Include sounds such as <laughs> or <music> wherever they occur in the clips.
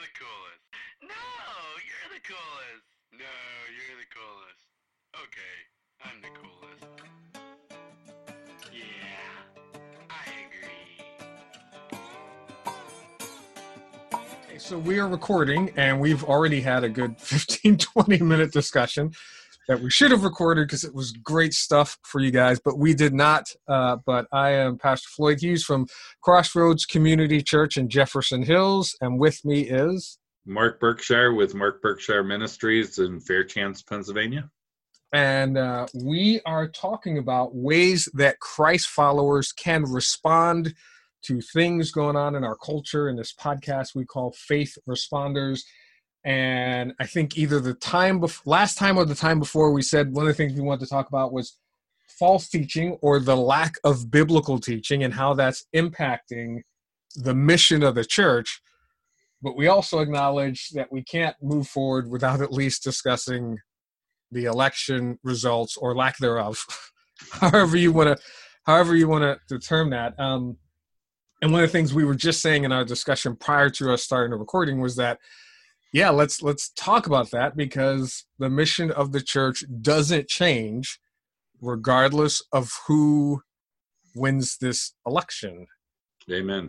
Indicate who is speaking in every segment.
Speaker 1: the coolest. No, you're the coolest. No, you're the coolest. Okay, I'm the coolest. Yeah, I agree.
Speaker 2: So we are recording, and we've already had a good <laughs> 15, 20 minute discussion that we should have recorded because it was great stuff for you guys, but we did not. Uh, but I am Pastor Floyd Hughes from Crossroads Community Church in Jefferson Hills, and with me is.
Speaker 3: Mark Berkshire with Mark Berkshire Ministries in Fairchance, Pennsylvania.
Speaker 2: And uh, we are talking about ways that Christ followers can respond to things going on in our culture. In this podcast, we call Faith Responders. And I think either the time bef- last time or the time before, we said one of the things we wanted to talk about was false teaching or the lack of biblical teaching and how that's impacting the mission of the church. But we also acknowledge that we can't move forward without at least discussing the election results or lack thereof, <laughs> however you want to, however you want to term that. Um, and one of the things we were just saying in our discussion prior to us starting the recording was that, yeah, let's let's talk about that because the mission of the church doesn't change regardless of who wins this election.
Speaker 3: Amen.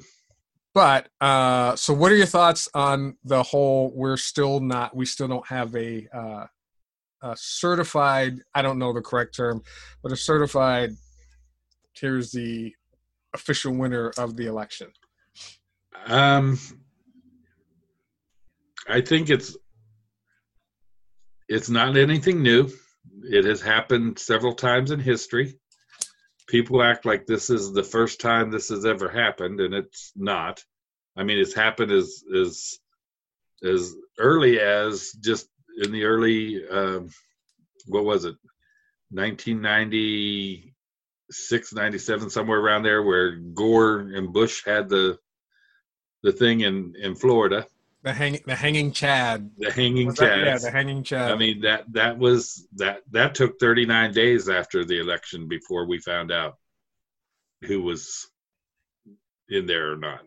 Speaker 2: But uh, so, what are your thoughts on the whole? We're still not. We still don't have a, uh, a certified. I don't know the correct term, but a certified. Here's the official winner of the election.
Speaker 3: Um, I think it's it's not anything new. It has happened several times in history. People act like this is the first time this has ever happened, and it's not. I mean, it's happened as as as early as just in the early um, what was it, 1996, 97, somewhere around there, where Gore and Bush had the the thing in in Florida.
Speaker 2: The hanging, the hanging Chad.
Speaker 3: The hanging Chad.
Speaker 2: Yeah, the hanging Chad.
Speaker 3: I mean that that was that that took 39 days after the election before we found out who was in there or not.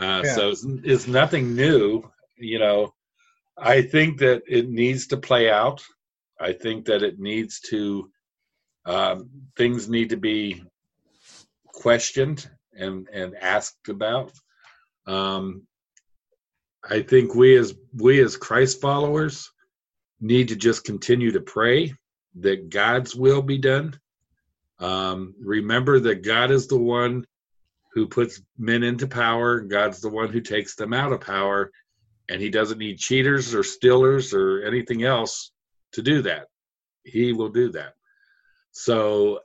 Speaker 3: Uh,
Speaker 2: Yeah.
Speaker 3: So it's, it's nothing new, you know. I think that it needs to play out. I think that it needs to um, things need to be questioned and and asked about. Um, I think we as we as Christ followers need to just continue to pray that God's will be done. Um, remember that God is the one who puts men into power. God's the one who takes them out of power, and He doesn't need cheaters or stealers or anything else to do that. He will do that. So,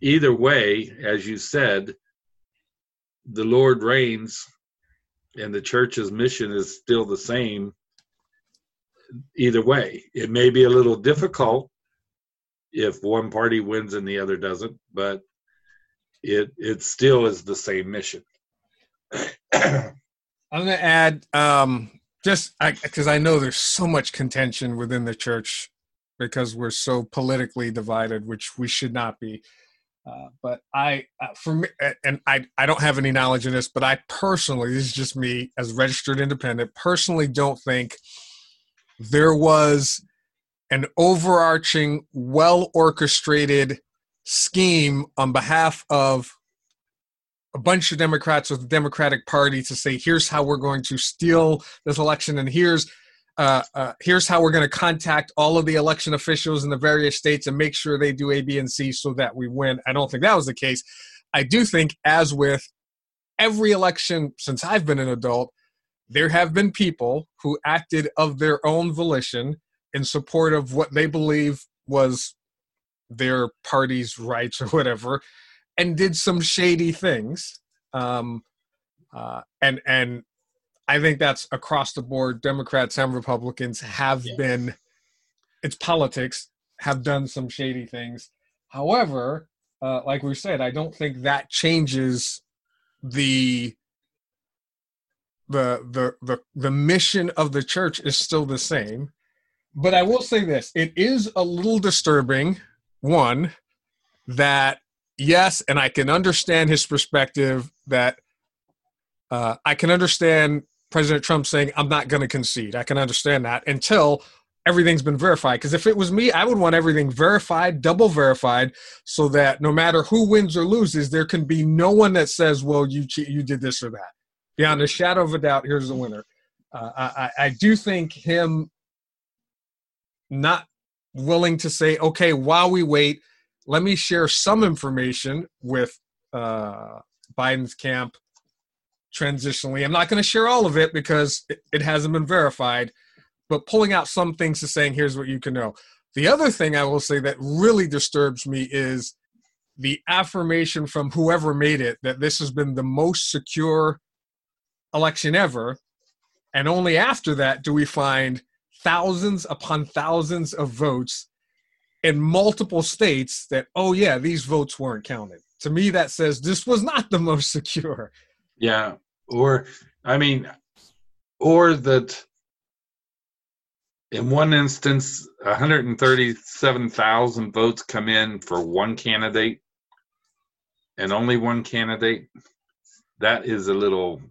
Speaker 3: either way, as you said, the Lord reigns and the church's mission is still the same either way it may be a little difficult if one party wins and the other doesn't but it it still is the same mission <clears throat>
Speaker 2: I'm going to add um, just because I, know there's so much contention within the church because we're so politically divided, which we should not be. Uh, but I, uh, for me, and I, I don't have any knowledge in this, but I personally, this is just me as registered independent, personally don't think there was an overarching, well orchestrated scheme on behalf of a bunch of Democrats with the Democratic Party to say, here's how we're going to steal this election, and here's uh, uh, here's how we're going to contact all of the election officials in the various states and make sure they do A, B, and C so that we win. I don't think that was the case. I do think, as with every election since I've been an adult, there have been people who acted of their own volition in support of what they believe was their party's rights <laughs> or whatever, and did some shady things. Um, uh, and and I think that's across the board. Democrats and Republicans have
Speaker 3: Yeah.
Speaker 2: been, it's politics, have done some shady things. However, uh, like we said, I don't think that changes the the the the the mission of the church is still the same. But I will say this: it is a little disturbing. One that yes, and I can understand his perspective that uh, I can understand President Trump saying, I'm not going to concede. I can understand that until everything's been verified. Because if it was me, I would want everything verified, double verified, so that no matter who wins or loses, there can be no one that says, well, you, you did this or that. Beyond a shadow of a doubt, here's the winner. Uh, I, I do think him not willing to say, okay, while we wait, let me share some information with uh, Biden's camp transitionally. I'm not going to share all of it because it, hasn't been verified, but pulling out some things to saying, here's what you can know. The other thing I will say that really disturbs me is the affirmation from whoever made it that this has been the most secure election ever. And only after that do we find thousands upon thousands of votes in multiple states that, oh, yeah, these votes weren't counted. To me, that says this was not the most <laughs> secure.
Speaker 3: Yeah. Or, I mean, or that in one instance, 137,000 votes come in for one candidate and only one candidate. That is a little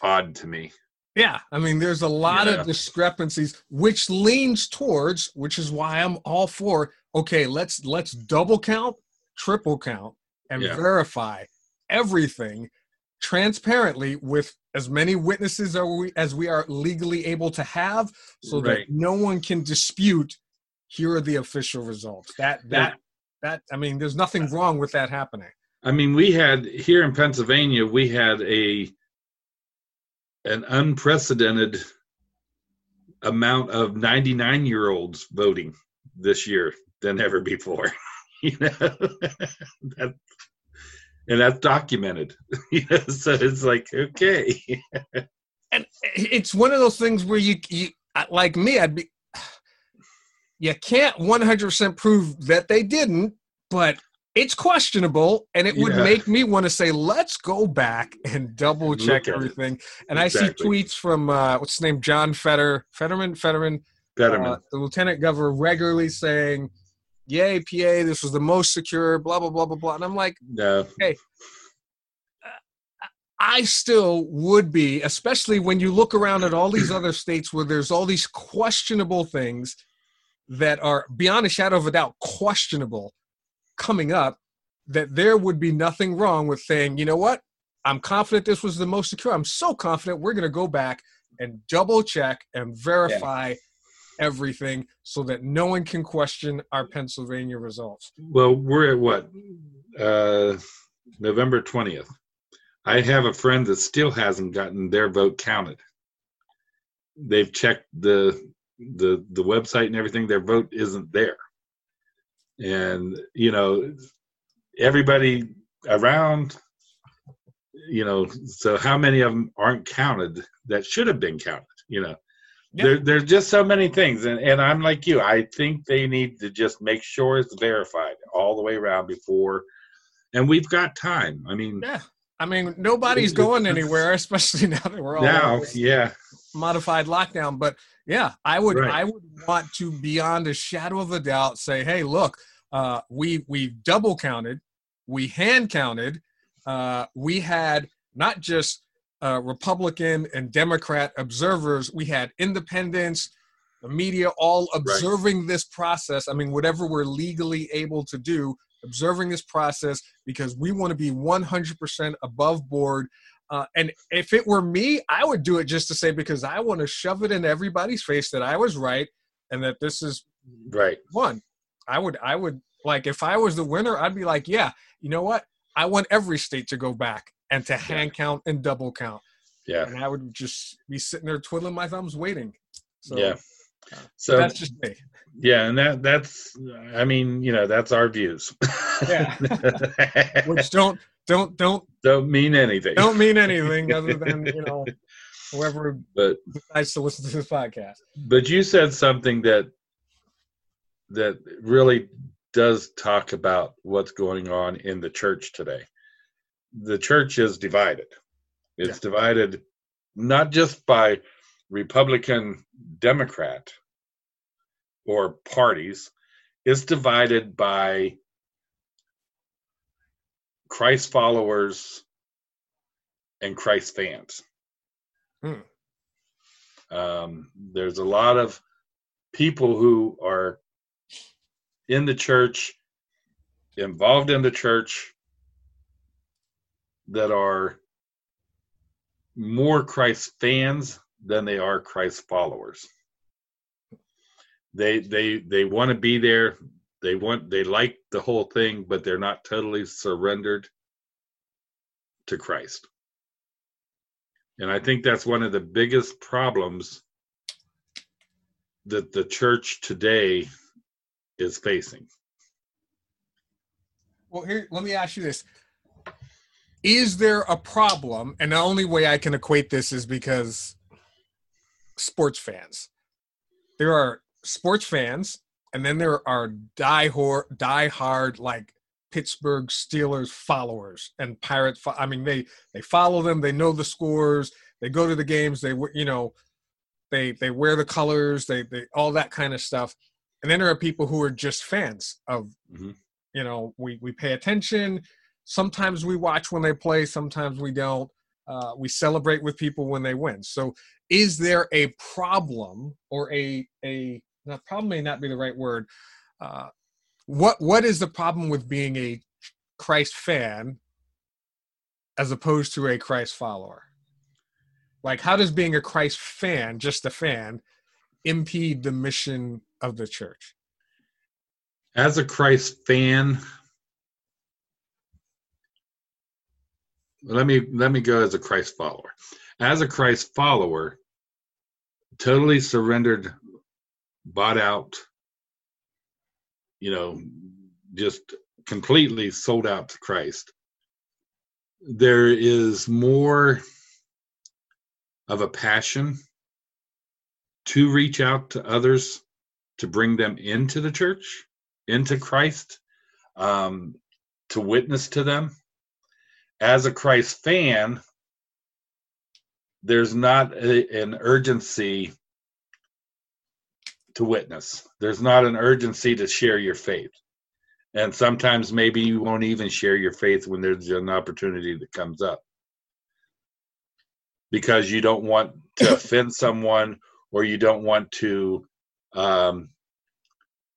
Speaker 3: odd to me.
Speaker 2: Yeah, I mean, there's a lot yeah. of discrepancies, which leans towards, which is why I'm all for. Okay, let's let's double count, triple count, and yeah. verify everything transparently with as many witnesses as we, as we are legally able to have, so right. that no one can dispute. Here are the official results. That that that I mean, there's nothing wrong with that happening.
Speaker 3: I mean, we had here in Pennsylvania, we had a an unprecedented amount of 99 year olds voting this year than ever before <laughs> you know <laughs> that, and that's documented. <laughs> You know so it's like okay.
Speaker 2: And it's one of those things where you, you like me i'd be you can't 100% prove that they didn't but it's questionable and it would yeah. make me want to say let's go back and double check everything. And exactly. i see tweets from uh, what's his name? John Fetter, fetterman fetterman
Speaker 3: fetterman uh,
Speaker 2: the lieutenant governor regularly saying yay pa this was the most secure blah blah blah blah blah and i'm like
Speaker 3: no
Speaker 2: hey uh, I still would be, especially when you look around at all these other states where there's all these questionable things that are beyond a shadow of a doubt questionable coming up that there would be nothing wrong with saying, you know what? I'm confident this was the most secure. I'm so confident we're going to go back and double check and verify yeah. Everything so that no one can question our Pennsylvania results.
Speaker 3: Well, we're at what? Uh, November 20th. I have a friend that still hasn't gotten their vote counted. They've checked the the the website and everything. Their vote isn't there and you know everybody around you know so how many of them aren't counted that should have been counted you know there, there's just so many things and, and i'm like you i think they need to just make sure it's verified all the way around before and we've got time. I mean
Speaker 2: yeah. I mean nobody's going anywhere <laughs> especially now that we're all
Speaker 3: now yeah.
Speaker 2: modified lockdown but yeah, I would right. I would want to beyond a shadow of a doubt say, hey, look, uh, we we double counted, we hand counted, uh, we had not just uh, Republican and Democrat observers, we had independents, the media all observing right. this process. I mean, whatever we're legally able to do, observing this process because we want to be 100% above board uh, and if it were me, I would do it just to say because I want to shove it in everybody's face that I was right and that this is
Speaker 3: right
Speaker 2: one. I would I would like if I was the winner, I'd be like, yeah, you know what? I want every state to go back and to hand yeah. count and double count.
Speaker 3: Yeah.
Speaker 2: And I would just be sitting there twiddling my thumbs waiting. So
Speaker 3: yeah.
Speaker 2: Uh, so that's just me.
Speaker 3: Yeah, and that that's I mean, you know, that's our views.
Speaker 2: yeah. <laughs> Which don't don't don't
Speaker 3: don't mean anything.
Speaker 2: Don't mean anything other than you know whoever but, decides to listen to this podcast.
Speaker 3: But you said something that that really does talk about what's going on in the church today. The church is divided. It's yeah. divided not just by Republican, Democrat, or parties. It's divided by Christ followers and Christ fans. Hmm. Um, there's a lot of people who are in the church, involved in the church, that are more Christ fans than they are Christ followers. They they they want to be there. They want they like the whole thing, but they're not totally surrendered to Christ. And I think that's one of the biggest problems that the church today is facing.
Speaker 2: Well, here, let me ask you this. Is there a problem? And the only way I can equate this is because sports fans. There are sports fans, and then there are die hard, die hard like Pittsburgh Steelers followers and Pirate. Fo- I mean, they they follow them. They know the scores. They go to the games. They you know, they they wear the colors. They they all that kind of stuff. And then there are people who are just fans of,
Speaker 3: Mhm.
Speaker 2: you know, we we pay attention. Sometimes we watch when they play. Sometimes we don't. Uh, we celebrate with people when they win. So, is there a problem or a a problem may not be the right word. Uh, what what is the problem with being a Christ fan as opposed to a Christ follower? Like, how does being a Christ fan, just a fan, impede the mission of the church?
Speaker 3: As a Christ fan, let me let me go as a Christ follower. As a Christ follower, totally surrendered, bought out, you know, just completely sold out to Christ. There is more of a passion to reach out to others to bring them into the church, into Christ, um, to witness to them. As a Christ fan, there's not a, an urgency to witness. There's not an urgency to share your faith. And sometimes maybe you won't even share your faith when there's an opportunity that comes up because you don't want to <coughs> offend someone or you don't want to um,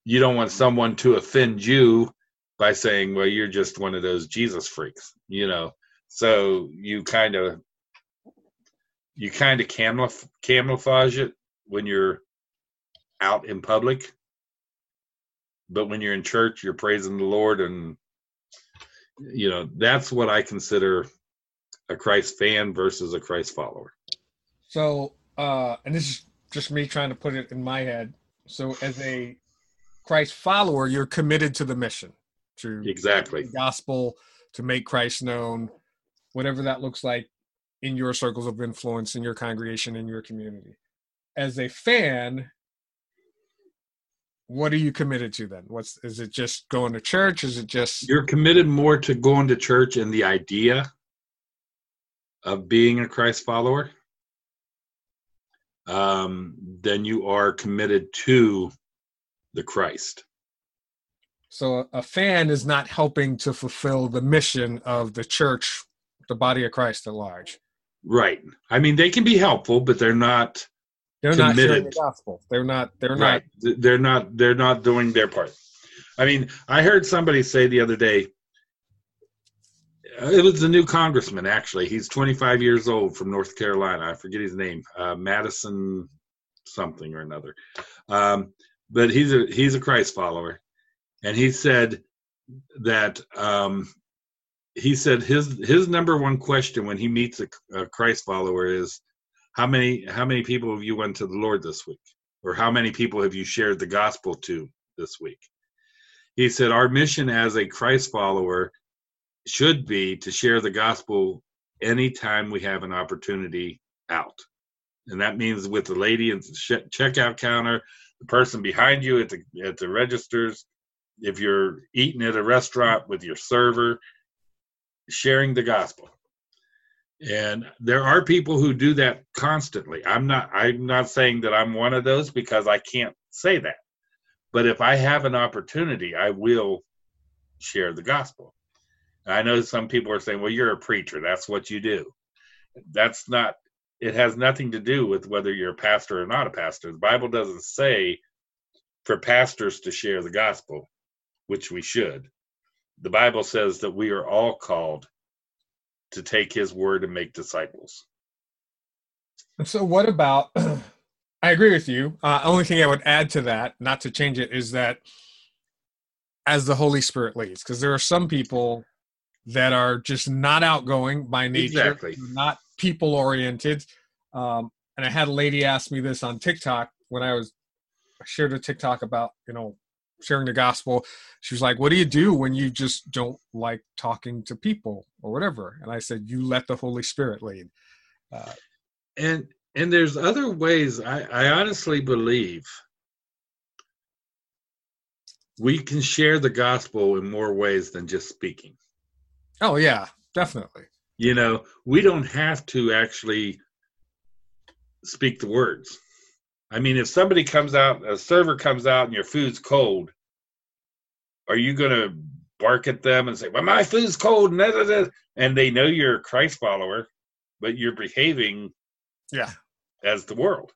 Speaker 3: you don't want someone to offend you by saying well you're just one of those jesus freaks you know so you kind of you kind of camouf- camouflage it when you're out in public. But when you're in church you're praising the lord and you know that's what i consider a christ fan versus a christ follower.
Speaker 2: So, uh, and this is just me trying to put it in my head. So, as a Christ follower, you're committed to the mission, to
Speaker 3: exactly.
Speaker 2: the gospel, to make Christ known, whatever that looks like in your circles of influence, in your congregation, in your community. As a fan, what are you committed to then? What's is it just going to church? Is it just
Speaker 3: you're committed more to going to church and the idea of being a christ follower um, than you are committed to the christ
Speaker 2: so a fan is not helping to fulfill the mission of the church, the body of Christ at large.
Speaker 3: right. I mean they can be helpful but they're not
Speaker 2: They're not sharing the gospel. They're not. They're
Speaker 3: right. Th- they're not they're not doing their part. I mean i heard somebody say the other day uh, it was a new congressman actually. He's 25 years old from north carolina. I forget his name. Uh, madison something or another. Um, but he's a he's a christ follower and he said that um, he said his his number one question when he meets a, a christ follower is how many how many people have you went to the lord this week? Or how many people have you shared the gospel to this week? He said our mission as a christ follower should be to share the gospel anytime we have an opportunity out. And that means with the lady at the checkout counter the person behind you at the at the registers if you're eating at a restaurant with your server sharing the gospel. And there are people who do that constantly. I'm not i'm not saying that i'm one of those because i can't say that. But if i have an opportunity i will share the gospel. I know some people are saying well you're a preacher. That's what you do. That's not it has nothing to do with whether you're a pastor or not a pastor. The Bible doesn't say for pastors to share the gospel, which we should. The Bible says that we are all called to take his word and make disciples.
Speaker 2: So, what about? <clears throat> I agree with you. Uh, only thing I would add to that, not to change it, is that as the Holy Spirit leads, because there are some people that are just not outgoing by nature,
Speaker 3: Exactly.
Speaker 2: not people oriented. Um, and I had a lady ask me this on TikTok when I was I shared a TikTok about you know sharing the gospel. She was like, "What do you do when you just don't like talking to people or whatever?" And I said, "You let the Holy Spirit lead." Uh,
Speaker 3: And and there's other ways I, I honestly believe we can share the gospel in more ways than just speaking.
Speaker 2: oh yeah, definitely.
Speaker 3: You know, we don't have to actually speak the words. I mean, if somebody comes out, a server comes out and your food's cold, are you going to bark at them and say, Well, my food's cold? And, da, da, da," and they know you're a Christ follower, but you're behaving
Speaker 2: Yeah.
Speaker 3: as the world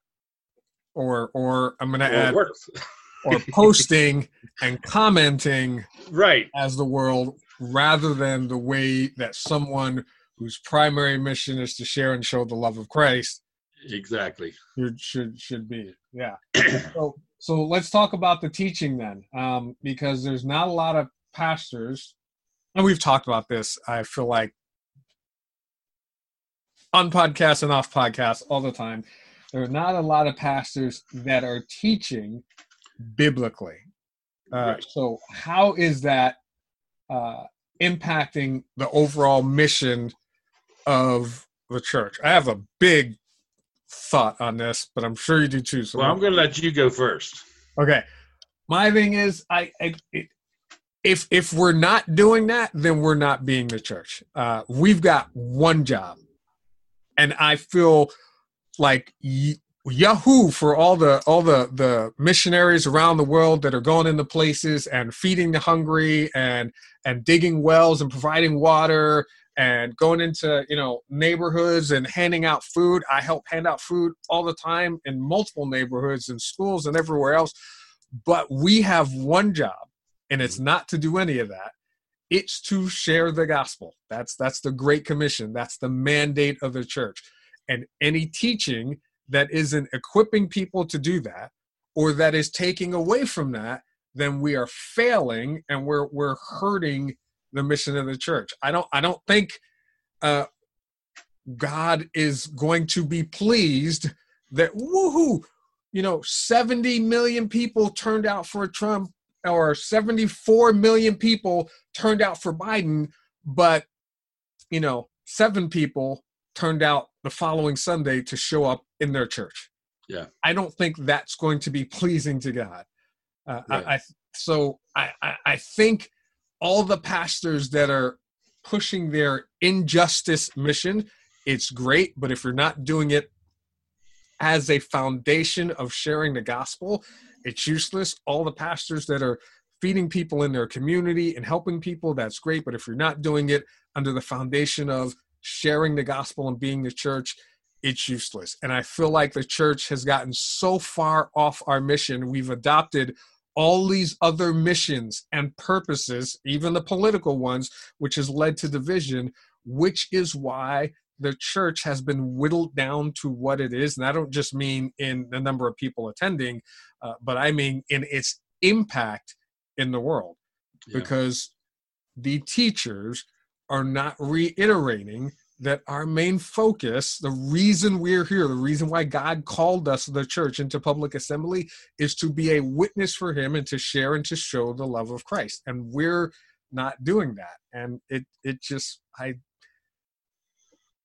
Speaker 2: Or or I'm gonna add
Speaker 3: worse. <laughs>
Speaker 2: or posting and commenting
Speaker 3: right.
Speaker 2: as the world rather than the way that someone whose primary mission is to share and show the love of Christ
Speaker 3: Exactly.
Speaker 2: should should, should be. Yeah. <clears throat> so so let's talk about the teaching then, um, because there's not a lot of pastors, and we've talked about this. I feel like on podcasts and off podcasts all the time. There are not a lot of pastors that are teaching biblically. Uh,
Speaker 3: Right.
Speaker 2: So how is that uh, impacting the overall mission of the church? I have a big thought on this, but I'm sure you do too. So
Speaker 3: Well, I'm going to let you go first.
Speaker 2: Okay. My thing is, I, I it, if if we're not doing that, then we're not being the church. Uh, we've got one job, and I feel like y- Yahoo for all the all the the missionaries around the world that are going into places and feeding the hungry and and digging wells and providing water and going into you know neighborhoods and handing out food. I help hand out food all the time in multiple neighborhoods and schools and everywhere else. But we have one job and it's mm-hmm. not to do any of that. It's to share the gospel. That's that's the great commission. That's the mandate of the church. And any teaching that isn't equipping people to do that or that is taking away from that then we are failing and we're we're hurting the mission of the church i don't i don't think uh god is going to be pleased that woohoo you know 70 million people turned out for trump or 74 million people turned out for biden but you know seven people turned out the following sunday to show up in their church
Speaker 3: Yeah.
Speaker 2: i don't think that's going to be pleasing to god uh,
Speaker 3: Right.
Speaker 2: I, I so I i think all the pastors that are pushing their injustice mission it's great but if you're not doing it as a foundation of sharing the gospel it's useless. All the pastors that are feeding people in their community and helping people that's great but if you're not doing it under the foundation of sharing the gospel and being the church it's useless. And i feel like the church has gotten so far off our mission. We've adopted all these other missions and purposes even the political ones which has led to division which is why the church has been whittled down to what it is and i don't just mean in the number of people attending uh, but i mean in its impact in the world
Speaker 3: Yeah.
Speaker 2: because the teachers are not reiterating that our main focus, the reason we're here, the reason why God called us, the church, into public assembly, is to be a witness for Him and to share and to show the love of Christ. And we're not doing that. And it it just I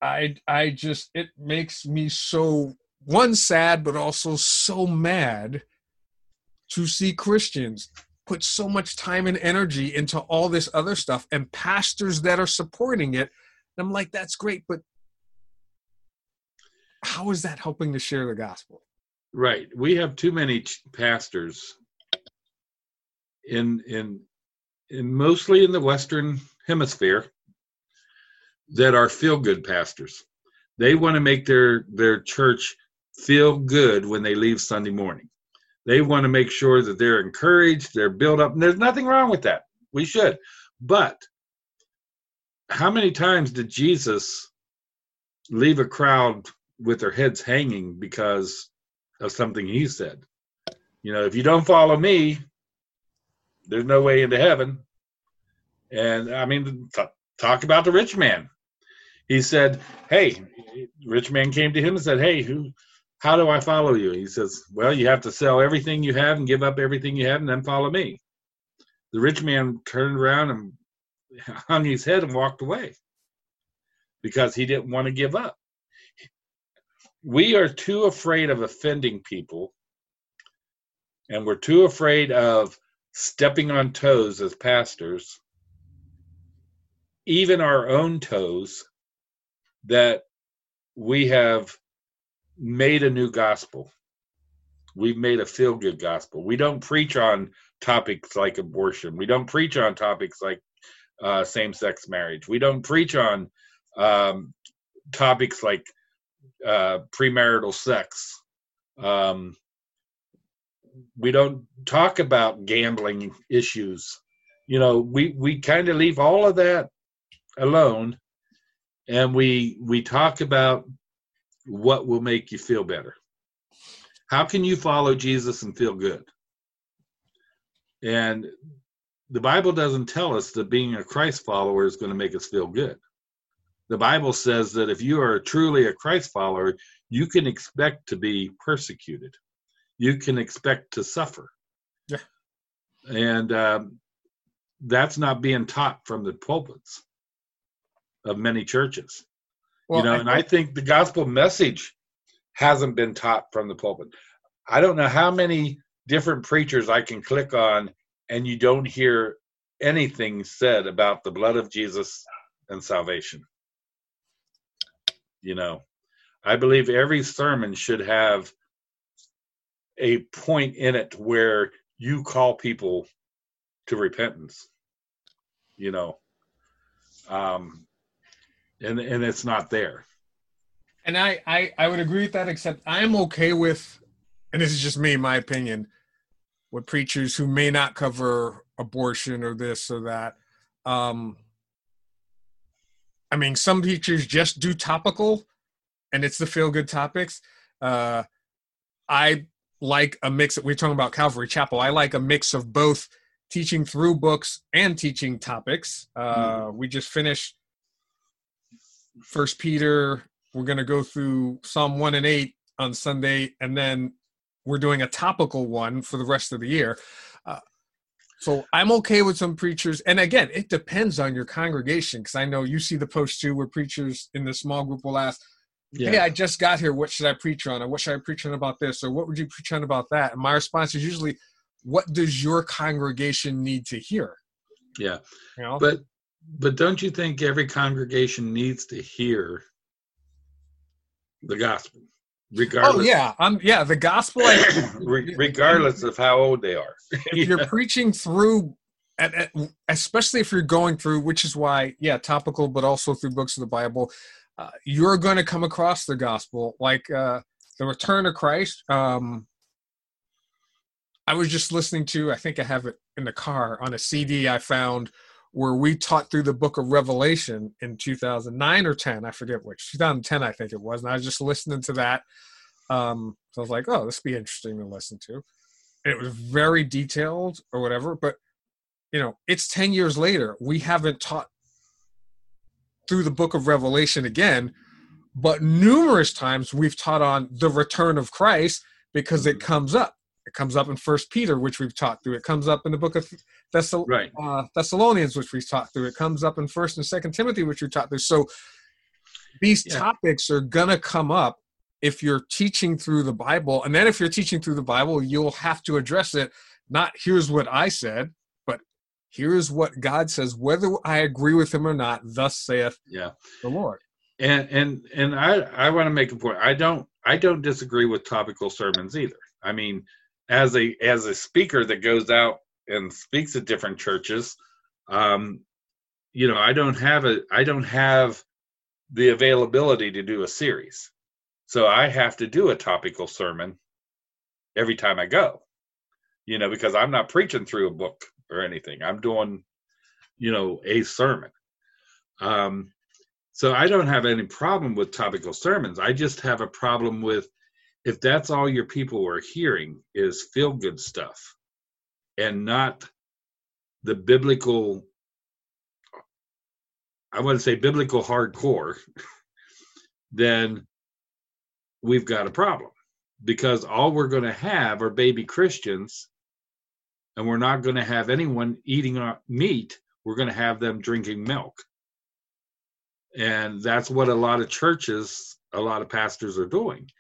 Speaker 2: I I just it makes me so one sad, but also so mad to see Christians put so much time and energy into all this other stuff and pastors that are supporting it. And I'm like, that's great, but how is that helping to share the gospel?
Speaker 3: Right. We have too many pastors in in in mostly in the western hemisphere that are feel good pastors. They want to make their their church feel good when they leave Sunday morning. They want to make sure that they're encouraged, they're built up, and there's nothing wrong with that. We should. But how many times did Jesus leave a crowd with their heads hanging because of something he said? You know, if you don't follow me, there's no way into heaven. And I mean, talk about the rich man. He said, "Hey, rich man came to him and said, "Hey, who how do I follow you?" He says, "Well, you have to sell everything you have and give up everything you have and then follow me." The rich man turned around and <laughs> hung his head and walked away because he didn't want to give up. We are too afraid of offending people and we're too afraid of stepping on toes as pastors, even our own toes, that we have made a new gospel. We've made a feel good gospel. We don't preach on topics like abortion. We don't preach on topics like uh, same sex marriage. We don't preach on um, topics like uh, premarital sex. Um, we don't talk about gambling issues. You know, we, we kind of leave all of that alone and we we talk about what will make you feel better. How can you follow Jesus and feel good? And the Bible doesn't tell us that being a Christ follower is going to make us feel good. The Bible says that if you are truly a Christ follower, you can expect to be persecuted. You can expect to suffer.
Speaker 2: Yeah.
Speaker 3: And um, that's not being taught from the pulpits of many churches.
Speaker 2: Well,
Speaker 3: you know,
Speaker 2: I-
Speaker 3: and I think the gospel message hasn't been taught from the pulpit. I don't know how many different preachers I can click on and you don't hear anything said about the blood of Jesus and salvation. You know, I believe every sermon should have a point in it where you call people to repentance. You know, um, and and it's not there.
Speaker 2: and I, I I would agree with that, except I'm okay with, and this is just me, my opinion, with preachers who may not cover abortion or this or that. Um, I mean, some teachers just do topical, and it's the feel good topics. Uh, I like a mix. We're talking about Calvary Chapel. I like a mix of both teaching through books and teaching topics. Uh, We just finished First Peter. We're going to go through Psalm one and eight on Sunday, and then we're doing a topical one for the rest of the year. Uh, so I'm okay with some preachers, and again, it depends on your congregation because I know you see the post too, where preachers in the small group will ask, "Hey, I just got here. What should I preach on? Or what should I preach on about this? Or what would you preach on about that?" And my response is usually, "What does your congregation need to hear?"
Speaker 3: yeah.
Speaker 2: You know,
Speaker 3: But but don't you think every congregation needs to hear the gospel,
Speaker 2: oh
Speaker 3: regardless?
Speaker 2: yeah, I'm yeah. The gospel, I, <coughs>
Speaker 3: regardless of how old they are.
Speaker 2: if you're preaching through and, and especially if you're going through which is why yeah topical but also through books of the bible uh, you're going to come across the gospel like uh, the return of christ um, i was just listening to i think i have it in the car on a cd i found where we taught through the book of revelation in 2009 or 10 i forget which 2010 i think it was and i was just listening to that um, so i was like oh this would be interesting to listen to. And it was very detailed or whatever but you know it's 10 years later we haven't taught through the book of revelation again but numerous times we've taught on the return of christ because it comes up. It comes up in first peter which we've taught through. It comes up in the book of Thessal-
Speaker 3: Right.
Speaker 2: uh, thessalonians which we've taught through it comes up in first and second timothy which we've taught through so these
Speaker 3: Yeah.
Speaker 2: topics are gonna come up if you're teaching through the bible and then if you're teaching through the bible you'll have to address it not here's what i said but here's what god says whether i agree with him or not thus saith
Speaker 3: Yeah.
Speaker 2: the lord
Speaker 3: And and and I I want to make a point. I don't I don't disagree with topical sermons either. I mean, as a as a speaker that goes out and speaks at different churches, um, you know, I don't have a I don't have the availability to do a series. So I have to do a topical sermon every time I go, you know, because I'm not preaching through a book or anything. I'm doing, you know, a sermon. Um, so I don't have any problem with topical sermons. I just have a problem with if that's all your people are hearing is feel good stuff and not the biblical I want to say biblical hardcore, then we've got a problem because all we're going to have are baby Christians and we're not going to have anyone eating meat. We're going to have them drinking milk. And that's what a lot of churches, a lot of pastors are doing.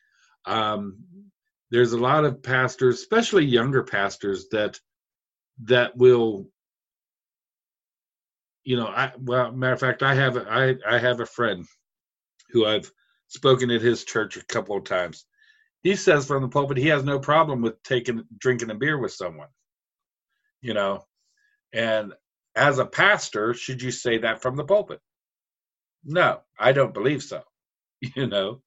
Speaker 3: Um, there's a lot of pastors, especially younger pastors, that that will you know, I well, matter of fact, I have I I have a friend who I've spoken at his church a couple of times. He says from the pulpit he has no problem with taking drinking a beer with someone. You know, and as a pastor, should you say that from the pulpit? No, I don't believe so. <laughs> You know,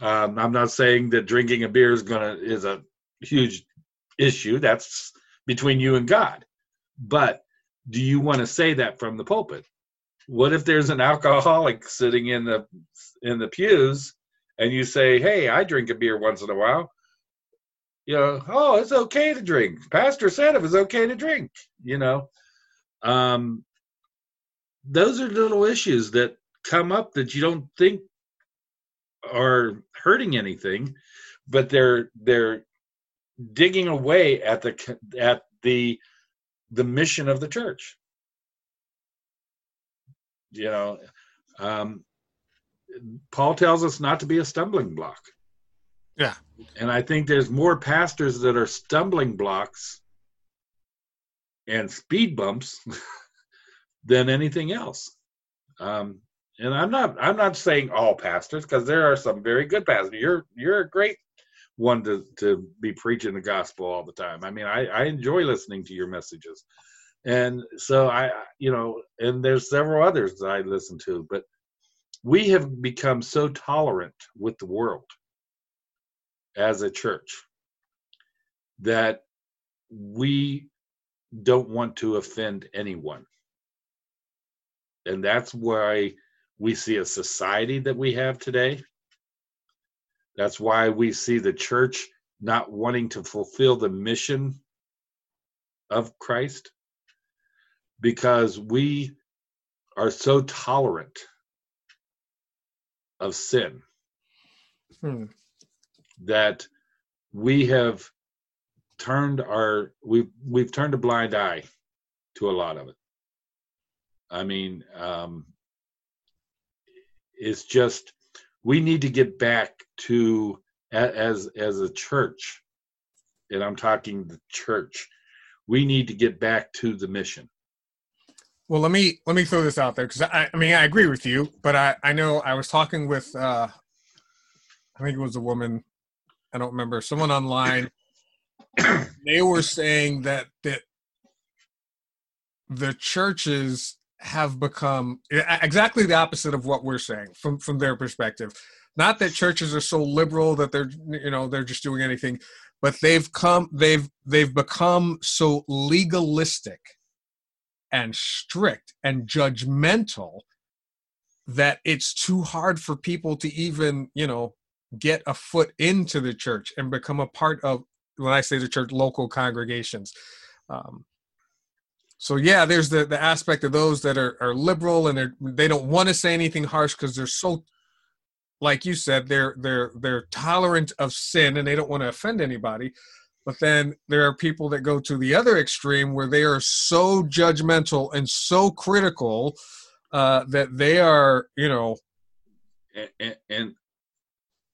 Speaker 3: um, I'm not saying that drinking a beer is gonna is a huge issue. That's between you and God. But do you want to say that from the pulpit? What if there's an alcoholic sitting in the in the pews and you say, "Hey, I drink a beer once in a while." You know, oh, it's okay to drink. Pastor said it was okay to drink. You know, um, those are little issues that come up that you don't think are hurting anything, but they're they're digging away at the at the the mission of the church. You know, um, Paul tells us not to be a stumbling block.
Speaker 2: Yeah.
Speaker 3: And I think there's more pastors that are stumbling blocks and speed bumps <laughs> than anything else. Um, and I'm not I'm not saying all pastors because there are some very good pastors. You're you're a great one to to be preaching the gospel all the time. I mean, I, I enjoy listening to your messages, and so I you know, and there's several others that I listen to, but we have become so tolerant with the world as a church that we don't want to offend anyone. And that's why we see a society that we have today that's why we see the church not wanting to fulfill the mission of Christ because we are so tolerant of sin hmm. that we have turned our we've we've turned a blind eye to a lot of it i mean um it's just we need to get back to as as a church and i'm talking the church we need to get back to the mission.
Speaker 2: Well let me let me throw this out there because I, I mean i agree with you but i i know i was talking with uh i think it was a woman i don't remember someone online. <coughs> They were saying that that the churches have become exactly the opposite of what we're saying from from their perspective. Not that churches are so liberal that they're you know they're just doing anything but they've come they've they've become so legalistic and strict and judgmental that it's too hard for people to even you know get a foot into the church and become a part of when i say the church local congregations. Um, so yeah there's the the aspect of those that are, are liberal and they're they don't want to say anything harsh because they're so like you said they're they're they're tolerant of sin and they don't want to offend anybody. But then there are people that go to the other extreme where they are so judgmental and so critical uh, that they are you know
Speaker 3: and, and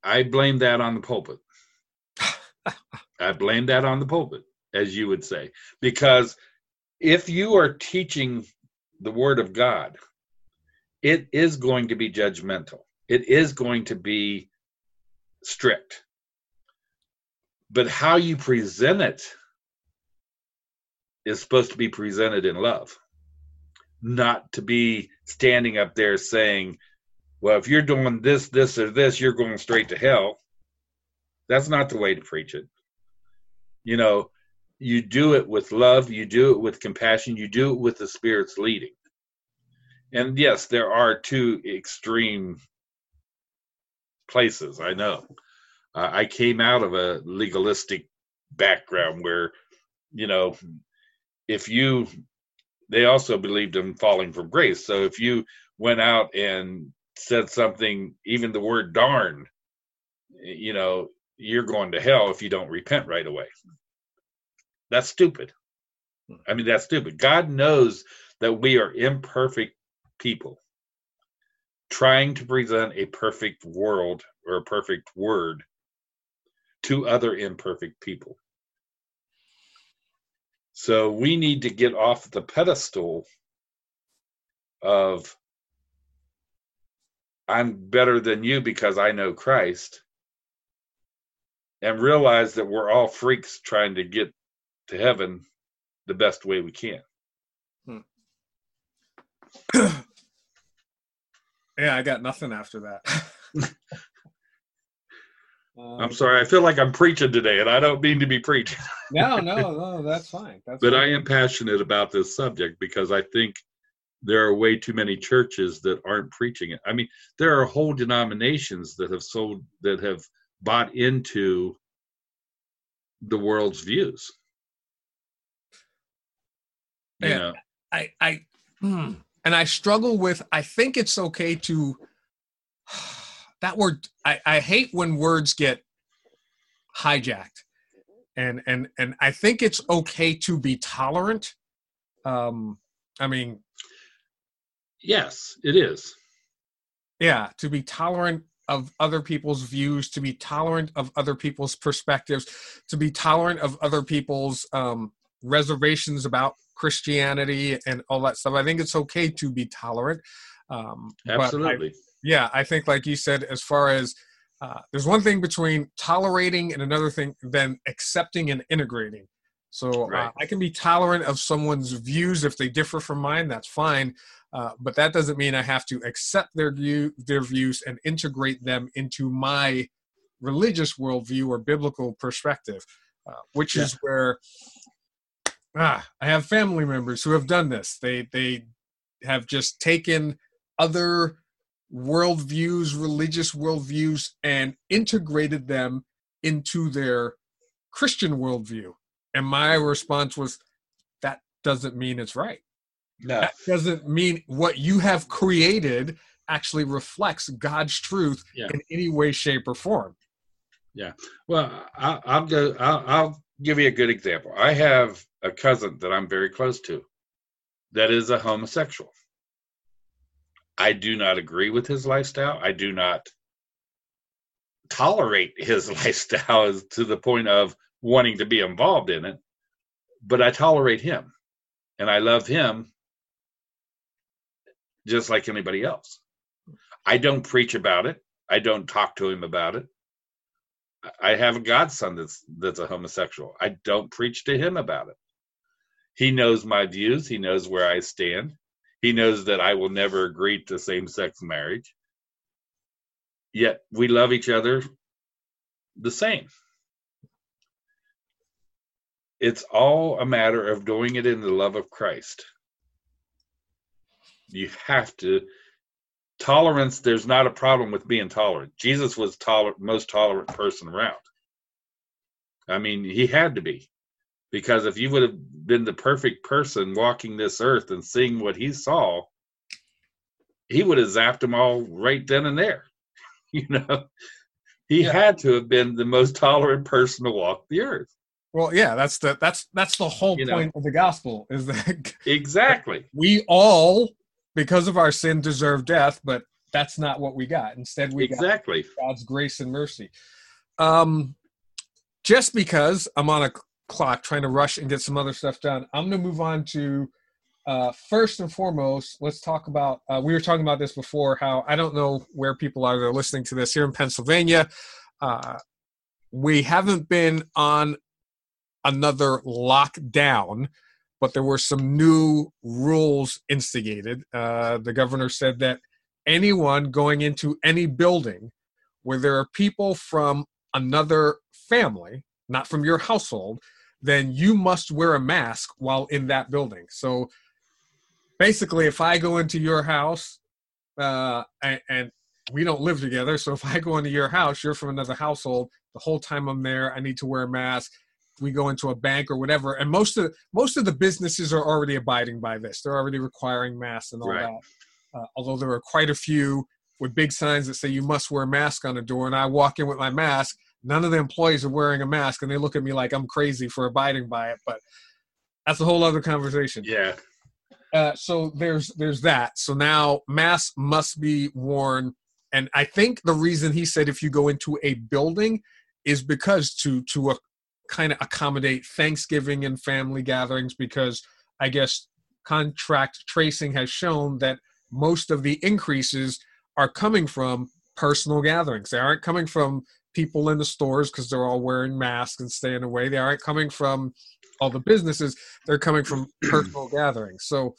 Speaker 3: i blame that on the pulpit. <laughs> I blame that on the pulpit as you would say because if you are teaching the word of God, it is going to be judgmental. It is going to be strict. But how you present it is supposed to be presented in love, not to be standing up there saying, well, if you're doing this, this, or this, you're going straight to hell. That's not the way to preach it. You know, you do it with love, you do it with compassion, you do it with the Spirit's leading. And yes, there are two extreme places, I know. Uh, I came out of a legalistic background where, you know, if you, they also believed in falling from grace. So if you went out and said something, even the word darn, you know, you're going to hell if you don't repent right away. That's stupid. Hmm. I mean, that's stupid. God knows that we are imperfect people trying to present a perfect world or a perfect word to other imperfect people. So we need to get off the pedestal of I'm better than you because I know Christ and realize that we're all freaks trying to get to heaven the best way we can.
Speaker 2: Hmm. <clears throat> yeah, I got nothing after that.
Speaker 3: um, <laughs> I'm sorry. I feel like I'm preaching today, and I don't mean to be preaching. <laughs>
Speaker 2: no, no, no. That's fine. That's
Speaker 3: but
Speaker 2: fine.
Speaker 3: I am passionate about this subject because I think there are way too many churches that aren't preaching it. I mean, there are whole denominations that have sold that have bought into the world's views. You
Speaker 2: yeah,
Speaker 3: know?
Speaker 2: I, I, hmm, and I struggle with. I think it's okay to. <sighs> That word, I, I hate when words get hijacked, and and and I think it's okay to be tolerant. Um, I mean,
Speaker 3: yes, it is.
Speaker 2: Yeah, to be tolerant of other people's views, to be tolerant of other people's perspectives, to be tolerant of other people's um, reservations about Christianity and all that stuff. I think it's okay to be tolerant. Um,
Speaker 3: Absolutely.
Speaker 2: I, yeah, I think, like you said, as far as uh, there's one thing between tolerating and another thing than accepting and integrating. So uh, I can be tolerant of someone's views if they differ from mine. That's fine, uh, but that doesn't mean I have to accept their view, their views, and integrate them into my religious worldview or biblical perspective. Uh, which is where ah, I have family members who have done this. They they have just taken other worldviews, religious worldviews, and integrated them into their Christian worldview. And my response was, that doesn't mean it's right.
Speaker 3: No.
Speaker 2: That doesn't mean what you have created actually reflects God's truth
Speaker 3: Yeah.
Speaker 2: in any way, shape, or form. Yeah.
Speaker 3: Well, I, I'll go. I'll, I'll give you a good example. I have a cousin that I'm very close to, that is a homosexual. I do not agree with his lifestyle. I do not tolerate <laughs> his lifestyle to the point of wanting to be involved in it, but I tolerate him, and I love him just like anybody else. I don't preach about it. I don't talk to him about it. I have a godson that's that's a homosexual. I don't preach to him about it. He knows my views. He knows where I stand. He knows that I will never agree to same-sex marriage. Yet we love each other the same. It's all a matter of doing it in the love of Christ. You have to tolerance there's not a problem with being tolerant. Jesus was tolerant most tolerant person around. I mean he had to be. Because if you would have been the perfect person walking this earth and seeing what he saw he would have zapped them all right then and there <laughs> you know? He
Speaker 2: Yeah.
Speaker 3: had to have been the most tolerant person to walk the earth.
Speaker 2: Well, yeah, that's the that's that's the whole
Speaker 3: You know.
Speaker 2: point of the gospel is that <laughs>
Speaker 3: exactly.
Speaker 2: we all, because of our sin, deserve death, but that's not what we got. Instead, we got
Speaker 3: exactly
Speaker 2: God's grace and mercy. Um, just because I'm on a clock trying to rush and get some other stuff done, I'm going to move on to uh, first and foremost. Let's talk about. Uh, we were talking about this before. How I don't know where people are. They're listening to this here in Pennsylvania. Uh, we haven't been on another lockdown, but there were some new rules instigated. Uh, the governor said that anyone going into any building where there are people from another family, not from your household, then you must wear a mask while in that building. So basically, if I go into your house uh, and, and we don't live together, so if I go into your house, you're from another household. The whole time I'm there, I need to wear a mask. We go into a bank or whatever, and most of most of the businesses are already abiding by this. They're already requiring masks and all
Speaker 3: Right.
Speaker 2: that. Uh, although there are quite a few with big signs that say you must wear a mask on the door, and I walk in with my mask. None of the employees are wearing a mask, and they look at me like I'm crazy for abiding by it. But that's a whole other conversation.
Speaker 3: Yeah.
Speaker 2: Uh, so there's there's that. So now masks must be worn, and I think the reason he said if you go into a building is because to to uh, kind of accommodate Thanksgiving and family gatherings because I guess contract tracing has shown that most of the increases are coming from personal gatherings. They aren't coming from people in the stores because they're all wearing masks and staying away. They aren't coming from all the businesses. They're coming from <clears throat> personal gatherings. So,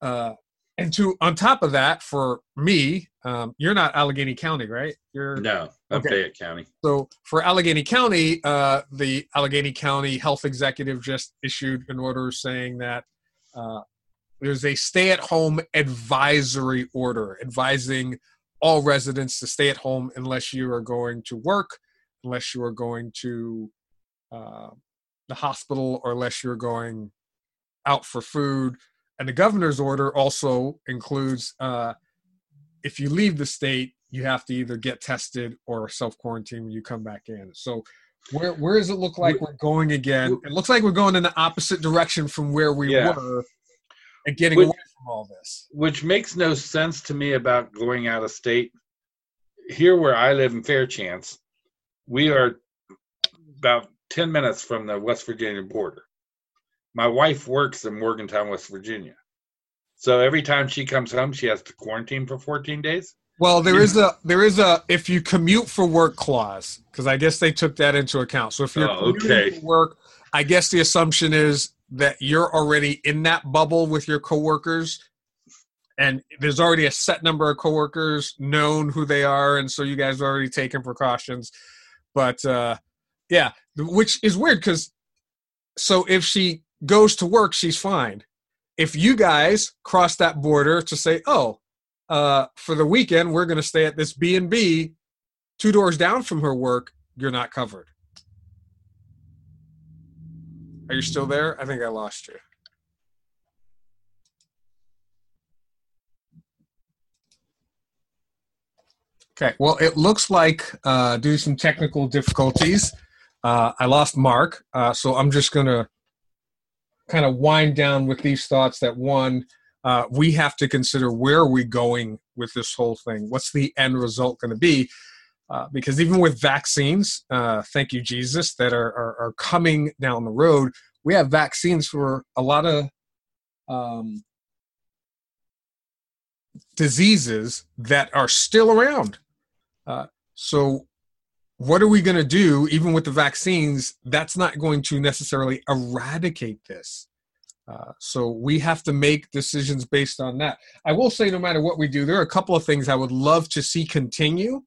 Speaker 2: uh, and to on top of that, for me, um, you're not Allegheny County, right? You're
Speaker 3: No, I'm
Speaker 2: Okay.
Speaker 3: Fayette County.
Speaker 2: so for Allegheny County, uh, the Allegheny County Health Executive just issued an order saying that uh, there's a stay-at-home advisory order advising all residents to stay at home unless you are going to work, unless you are going to uh, the hospital, or unless you're going out for food. And the governor's order also includes uh, if you leave the state, you have to either get tested or self quarantine when you come back in. So, where where does it look like we're going again? It looks like we're going in the opposite direction from where we
Speaker 3: Yeah.
Speaker 2: were, and getting
Speaker 3: Which-
Speaker 2: away from all this.
Speaker 3: which makes no sense to me about going out of state. Here, where I live in Fairchance, we are about 10 minutes from the West Virginia border. My wife works in Morgantown, West Virginia. So every time she comes home, she has to quarantine for 14 days.
Speaker 2: Well, there is a there is a if you commute for work clause because I guess they took that into account. So if you're
Speaker 3: Oh,
Speaker 2: commuting
Speaker 3: okay.
Speaker 2: for work, I guess the assumption is that you're already in that bubble with your coworkers, and there's already a set number of coworkers known who they are, and so you guys are already taking precautions. But uh, yeah, which is weird because so if she goes to work, she's fine. If you guys cross that border to say, "Oh, uh, for the weekend, we're going to stay at this B and B, two doors down from her work. You're not covered. Are you still there? I think I lost you. Okay. Well, it looks like uh, due to some technical difficulties, uh, I lost Mark. Uh, so I'm just going to kind of wind down with these thoughts. That one, uh, we have to consider where are we going with this whole thing what's the end result going to be uh, because even with vaccines uh, thank you jesus that are, are, are coming down the road we have vaccines for a lot of um, diseases that are still around uh, so what are we going to do even with the vaccines that's not going to necessarily eradicate this uh, so we have to make decisions based on that. I will say, no matter what we do, there are a couple of things I would love to see continue.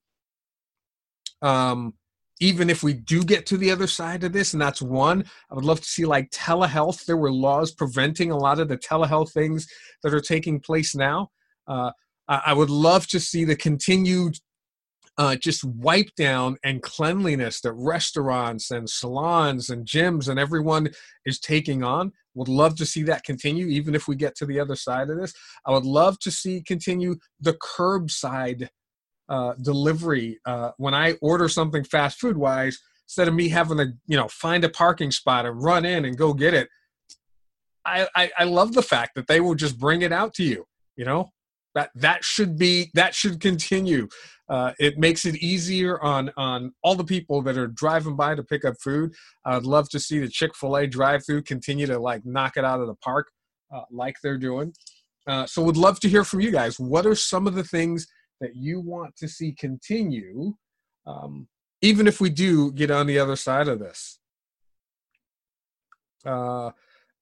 Speaker 2: Um, even if we do get to the other side of this, and that's one, I would love to see like telehealth. There were laws preventing a lot of the telehealth things that are taking place now. Uh, I I would love to see the continued uh, just wipe down and cleanliness that restaurants and salons and gyms and everyone is taking on. Would love to see that continue, even if we get to the other side of this. I would love to see continue the curbside uh, delivery. Uh, when I order something fast food wise, instead of me having to, you know, find a parking spot and run in and go get it, I, I, I love the fact that they will just bring it out to you. You know, that that should be that should continue. Uh, it makes it easier on on all the people that are driving by to pick up food. I'd love to see the Chick Fil A drive-through continue to like knock it out of the park, uh, like they're doing. Uh, so, would love to hear from you guys. What are some of the things that you want to see continue, um, even if we do get on the other side of this?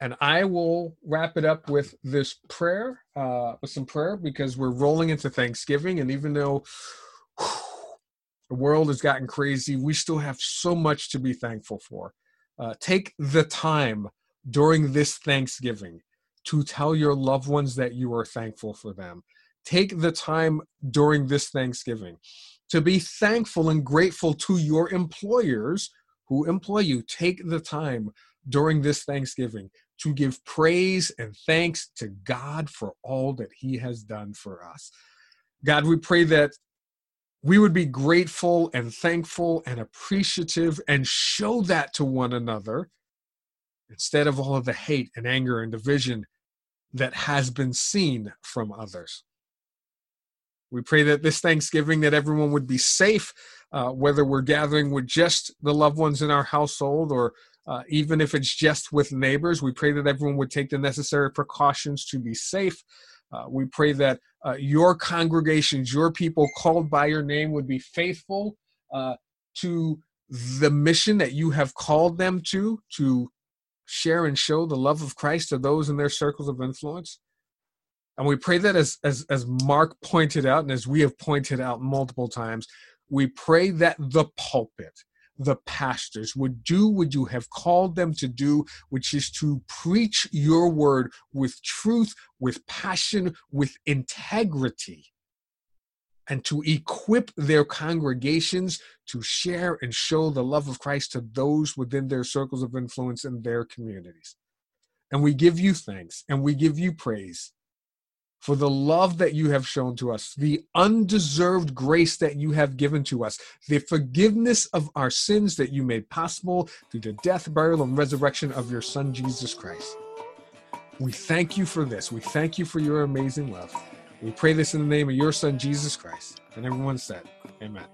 Speaker 2: And I will wrap it up with this prayer, uh, with some prayer, because we're rolling into Thanksgiving. And even though whew, <sighs> the world has gotten crazy, we still have so much to be thankful for. Uh, take the time during this Thanksgiving to tell your loved ones that you are thankful for them. Take the time during this Thanksgiving to be thankful and grateful to your employers who employ you. Take the time during this Thanksgiving to give praise and thanks to God for all that He has done for us. God, we pray that we would be grateful and thankful and appreciative and show that to one another instead of all of the hate and anger and division that has been seen from others. We pray that this Thanksgiving that everyone would be safe, uh, whether we're gathering with just the loved ones in our household or uh, even if it's just with neighbors. We pray that everyone would take the necessary precautions to be safe. Uh, we pray that uh, your congregations, your people called by your name, would be faithful uh, to the mission that you have called them to, to share and show the love of Christ to those in their circles of influence. And we pray that as, as, as Mark pointed out, and as we have pointed out multiple times, we pray that the pulpit, the pastors would do what you have called them to do, which is to preach your word with truth, with passion, with integrity, and to equip their congregations to share and show the love of Christ to those within their circles of influence in their communities. And we give you thanks and we give you praise for the love that you have shown to us, the undeserved grace that you have given to us, the forgiveness of our sins that you made possible through the death, burial, and resurrection of your Son, Jesus Christ. We thank you for this. We thank you for your amazing love. We pray this in the name of your Son, Jesus Christ. And everyone said, Amen.